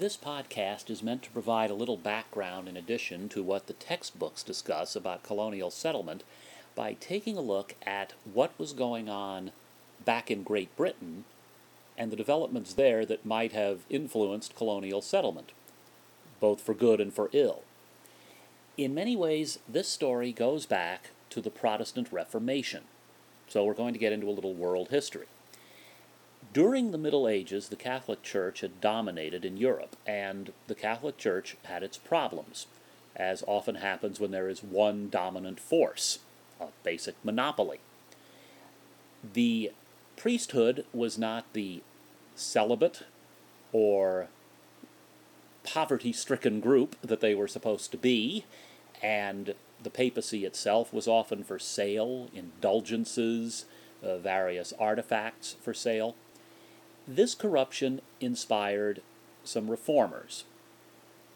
This podcast is meant to provide a little background in addition to what the textbooks discuss about colonial settlement by taking a look at what was going on back in Great Britain and the developments there that might have influenced colonial settlement, both for good and for ill. In many ways, this story goes back to the Protestant Reformation, so we're going to get into a little world history. During the Middle Ages, the Catholic Church had dominated in Europe, and the Catholic Church had its problems, as often happens when there is one dominant force, a basic monopoly. The priesthood was not the celibate or poverty stricken group that they were supposed to be, and the papacy itself was often for sale, indulgences, uh, various artifacts for sale. This corruption inspired some reformers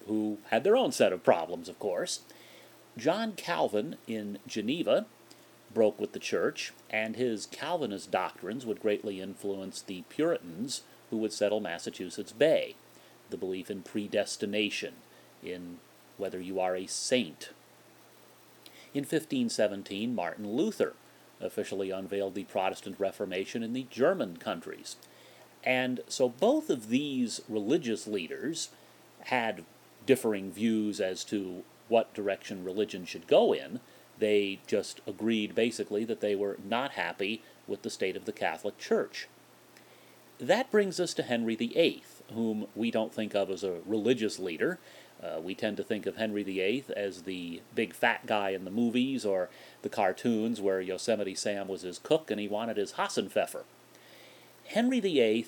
who had their own set of problems, of course. John Calvin in Geneva broke with the church, and his Calvinist doctrines would greatly influence the Puritans who would settle Massachusetts Bay. The belief in predestination, in whether you are a saint. In 1517, Martin Luther officially unveiled the Protestant Reformation in the German countries. And so both of these religious leaders had differing views as to what direction religion should go in. They just agreed basically that they were not happy with the state of the Catholic Church. That brings us to Henry VIII, whom we don't think of as a religious leader. Uh, we tend to think of Henry VIII as the big fat guy in the movies or the cartoons where Yosemite Sam was his cook and he wanted his Hassenpfeffer. Henry VIII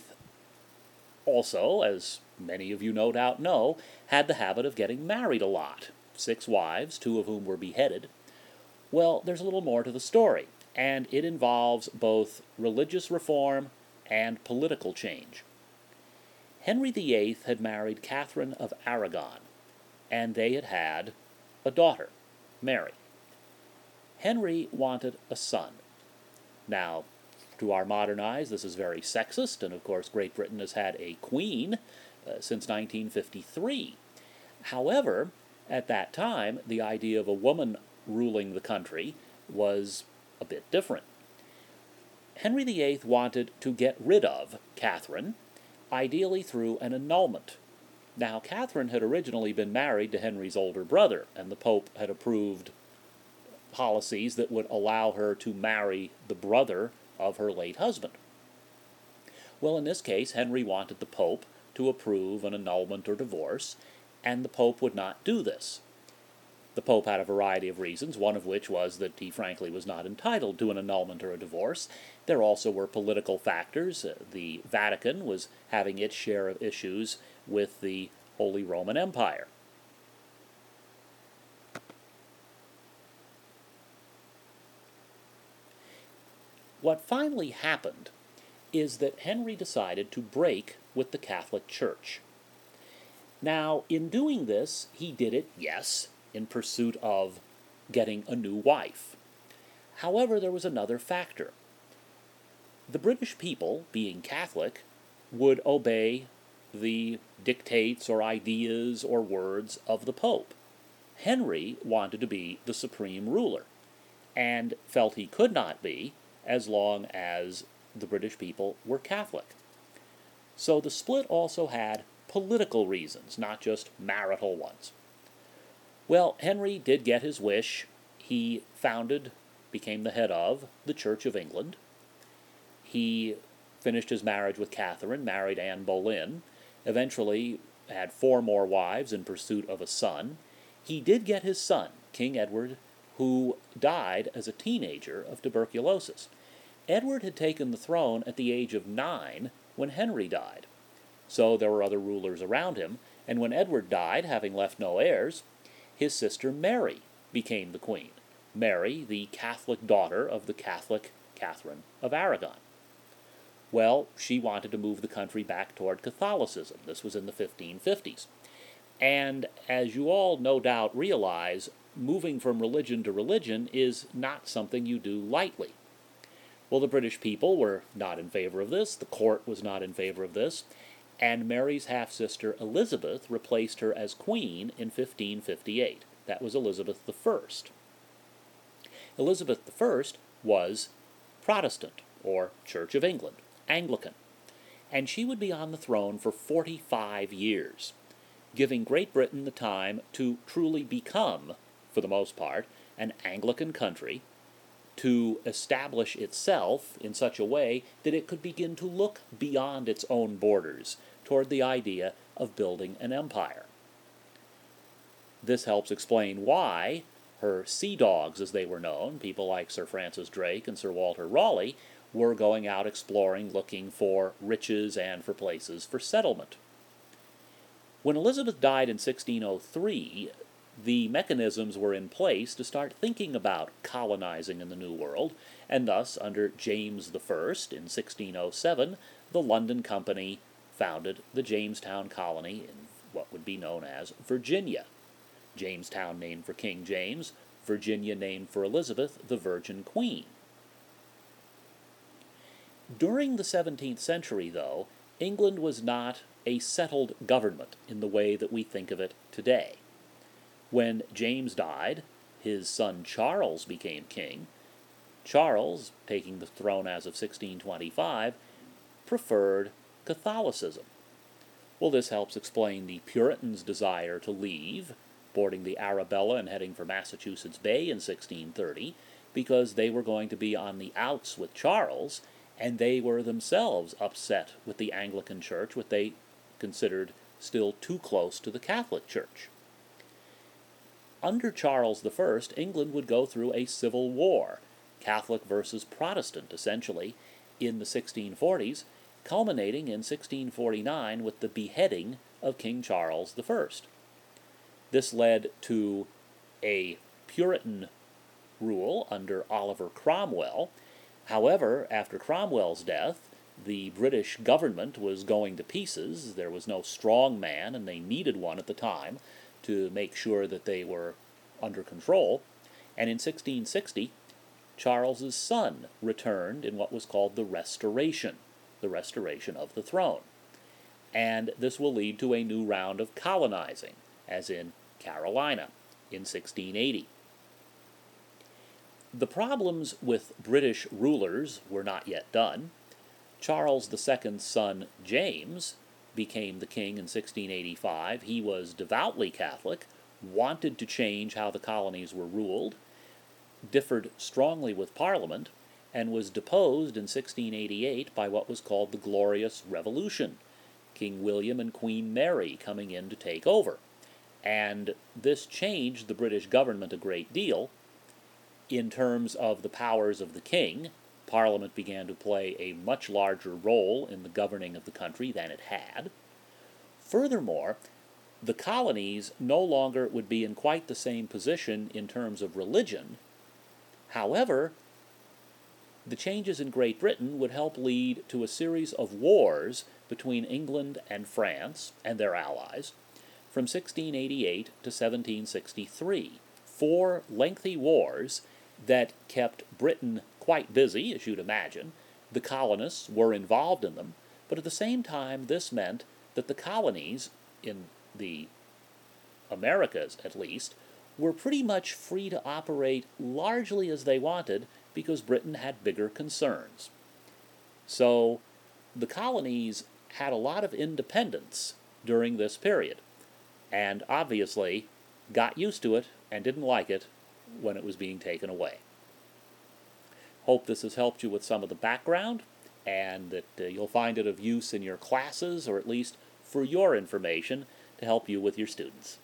also, as many of you no doubt know, had the habit of getting married a lot six wives, two of whom were beheaded. Well, there's a little more to the story, and it involves both religious reform and political change. Henry VIII had married Catherine of Aragon, and they had had a daughter, Mary. Henry wanted a son. Now, to our modern eyes, this is very sexist, and of course, Great Britain has had a queen uh, since 1953. However, at that time, the idea of a woman ruling the country was a bit different. Henry VIII wanted to get rid of Catherine, ideally through an annulment. Now, Catherine had originally been married to Henry's older brother, and the Pope had approved policies that would allow her to marry the brother of her late husband. Well, in this case, Henry wanted the Pope to approve an annulment or divorce, and the Pope would not do this. The Pope had a variety of reasons, one of which was that he frankly was not entitled to an annulment or a divorce. There also were political factors. Uh, the Vatican was having its share of issues with the Holy Roman Empire. Finally happened is that Henry decided to break with the Catholic Church. Now, in doing this, he did it, yes, in pursuit of getting a new wife. However, there was another factor. The British people, being Catholic, would obey the dictates or ideas or words of the Pope. Henry wanted to be the supreme ruler, and felt he could not be as long as the British people were Catholic. So the split also had political reasons, not just marital ones. Well, Henry did get his wish. He founded, became the head of, the Church of England. He finished his marriage with Catherine, married Anne Boleyn, eventually had four more wives in pursuit of a son. He did get his son, King Edward, who died as a teenager of tuberculosis. Edward had taken the throne at the age of nine when Henry died. So there were other rulers around him, and when Edward died, having left no heirs, his sister Mary became the queen. Mary, the Catholic daughter of the Catholic Catherine of Aragon. Well, she wanted to move the country back toward Catholicism. This was in the 1550s. And as you all no doubt realize, moving from religion to religion is not something you do lightly. Well, the British people were not in favor of this, the court was not in favor of this, and Mary's half sister Elizabeth replaced her as queen in 1558. That was Elizabeth I. Elizabeth I was Protestant, or Church of England, Anglican, and she would be on the throne for 45 years, giving Great Britain the time to truly become, for the most part, an Anglican country, to establish itself in such a way that it could begin to look beyond its own borders toward the idea of building an empire. This helps explain why her sea dogs, as they were known, people like Sir Francis Drake and Sir Walter Raleigh, were going out exploring, looking for riches and for places for settlement. When Elizabeth died in 1603, the mechanisms were in place to start thinking about colonizing in the New World, and thus, under James I in 1607, the London Company founded the Jamestown colony in what would be known as Virginia. Jamestown named for King James, Virginia named for Elizabeth, the Virgin Queen. During the 17th century, though, England was not a settled government in the way that we think of it today. When James died, his son Charles became king. Charles, taking the throne as of 1625, preferred Catholicism. Well, this helps explain the Puritans' desire to leave, boarding the Arabella and heading for Massachusetts Bay in 1630, because they were going to be on the outs with Charles, and they were themselves upset with the Anglican Church, which they considered still too close to the Catholic Church under Charles I, England would go through a civil war, Catholic versus Protestant, essentially, in the 1640s, culminating in 1649 with the beheading of King Charles I. This led to a Puritan rule under Oliver Cromwell. However, after Cromwell's death, the British government was going to pieces. There was no strong man, and they needed one at the time to make sure that they were under control. And in 1660, Charles's son returned in what was called the Restoration, the restoration of the throne. And this will lead to a new round of colonizing, as in Carolina in 1680. The problems with British rulers were not yet done. Charles II's son, James, became the king in 1685, he was devoutly Catholic, wanted to change how the colonies were ruled, differed strongly with Parliament, and was deposed in 1688 by what was called the Glorious Revolution, King William and Queen Mary coming in to take over. And this changed the British government a great deal in terms of the powers of the king, Parliament began to play a much larger role in the governing of the country than it had. Furthermore, the colonies no longer would be in quite the same position in terms of religion. However, the changes in Great Britain would help lead to a series of wars between England and France and their allies from 1688 to 1763. Four lengthy wars that kept Britain quite busy, as you'd imagine. The colonists were involved in them, but at the same time, this meant that the colonies, in the Americas at least, were pretty much free to operate largely as they wanted because Britain had bigger concerns. So the colonies had a lot of independence during this period, and obviously got used to it and didn't like it when it was being taken away. Hope this has helped you with some of the background and that uh, you'll find it of use in your classes or at least for your information to help you with your students.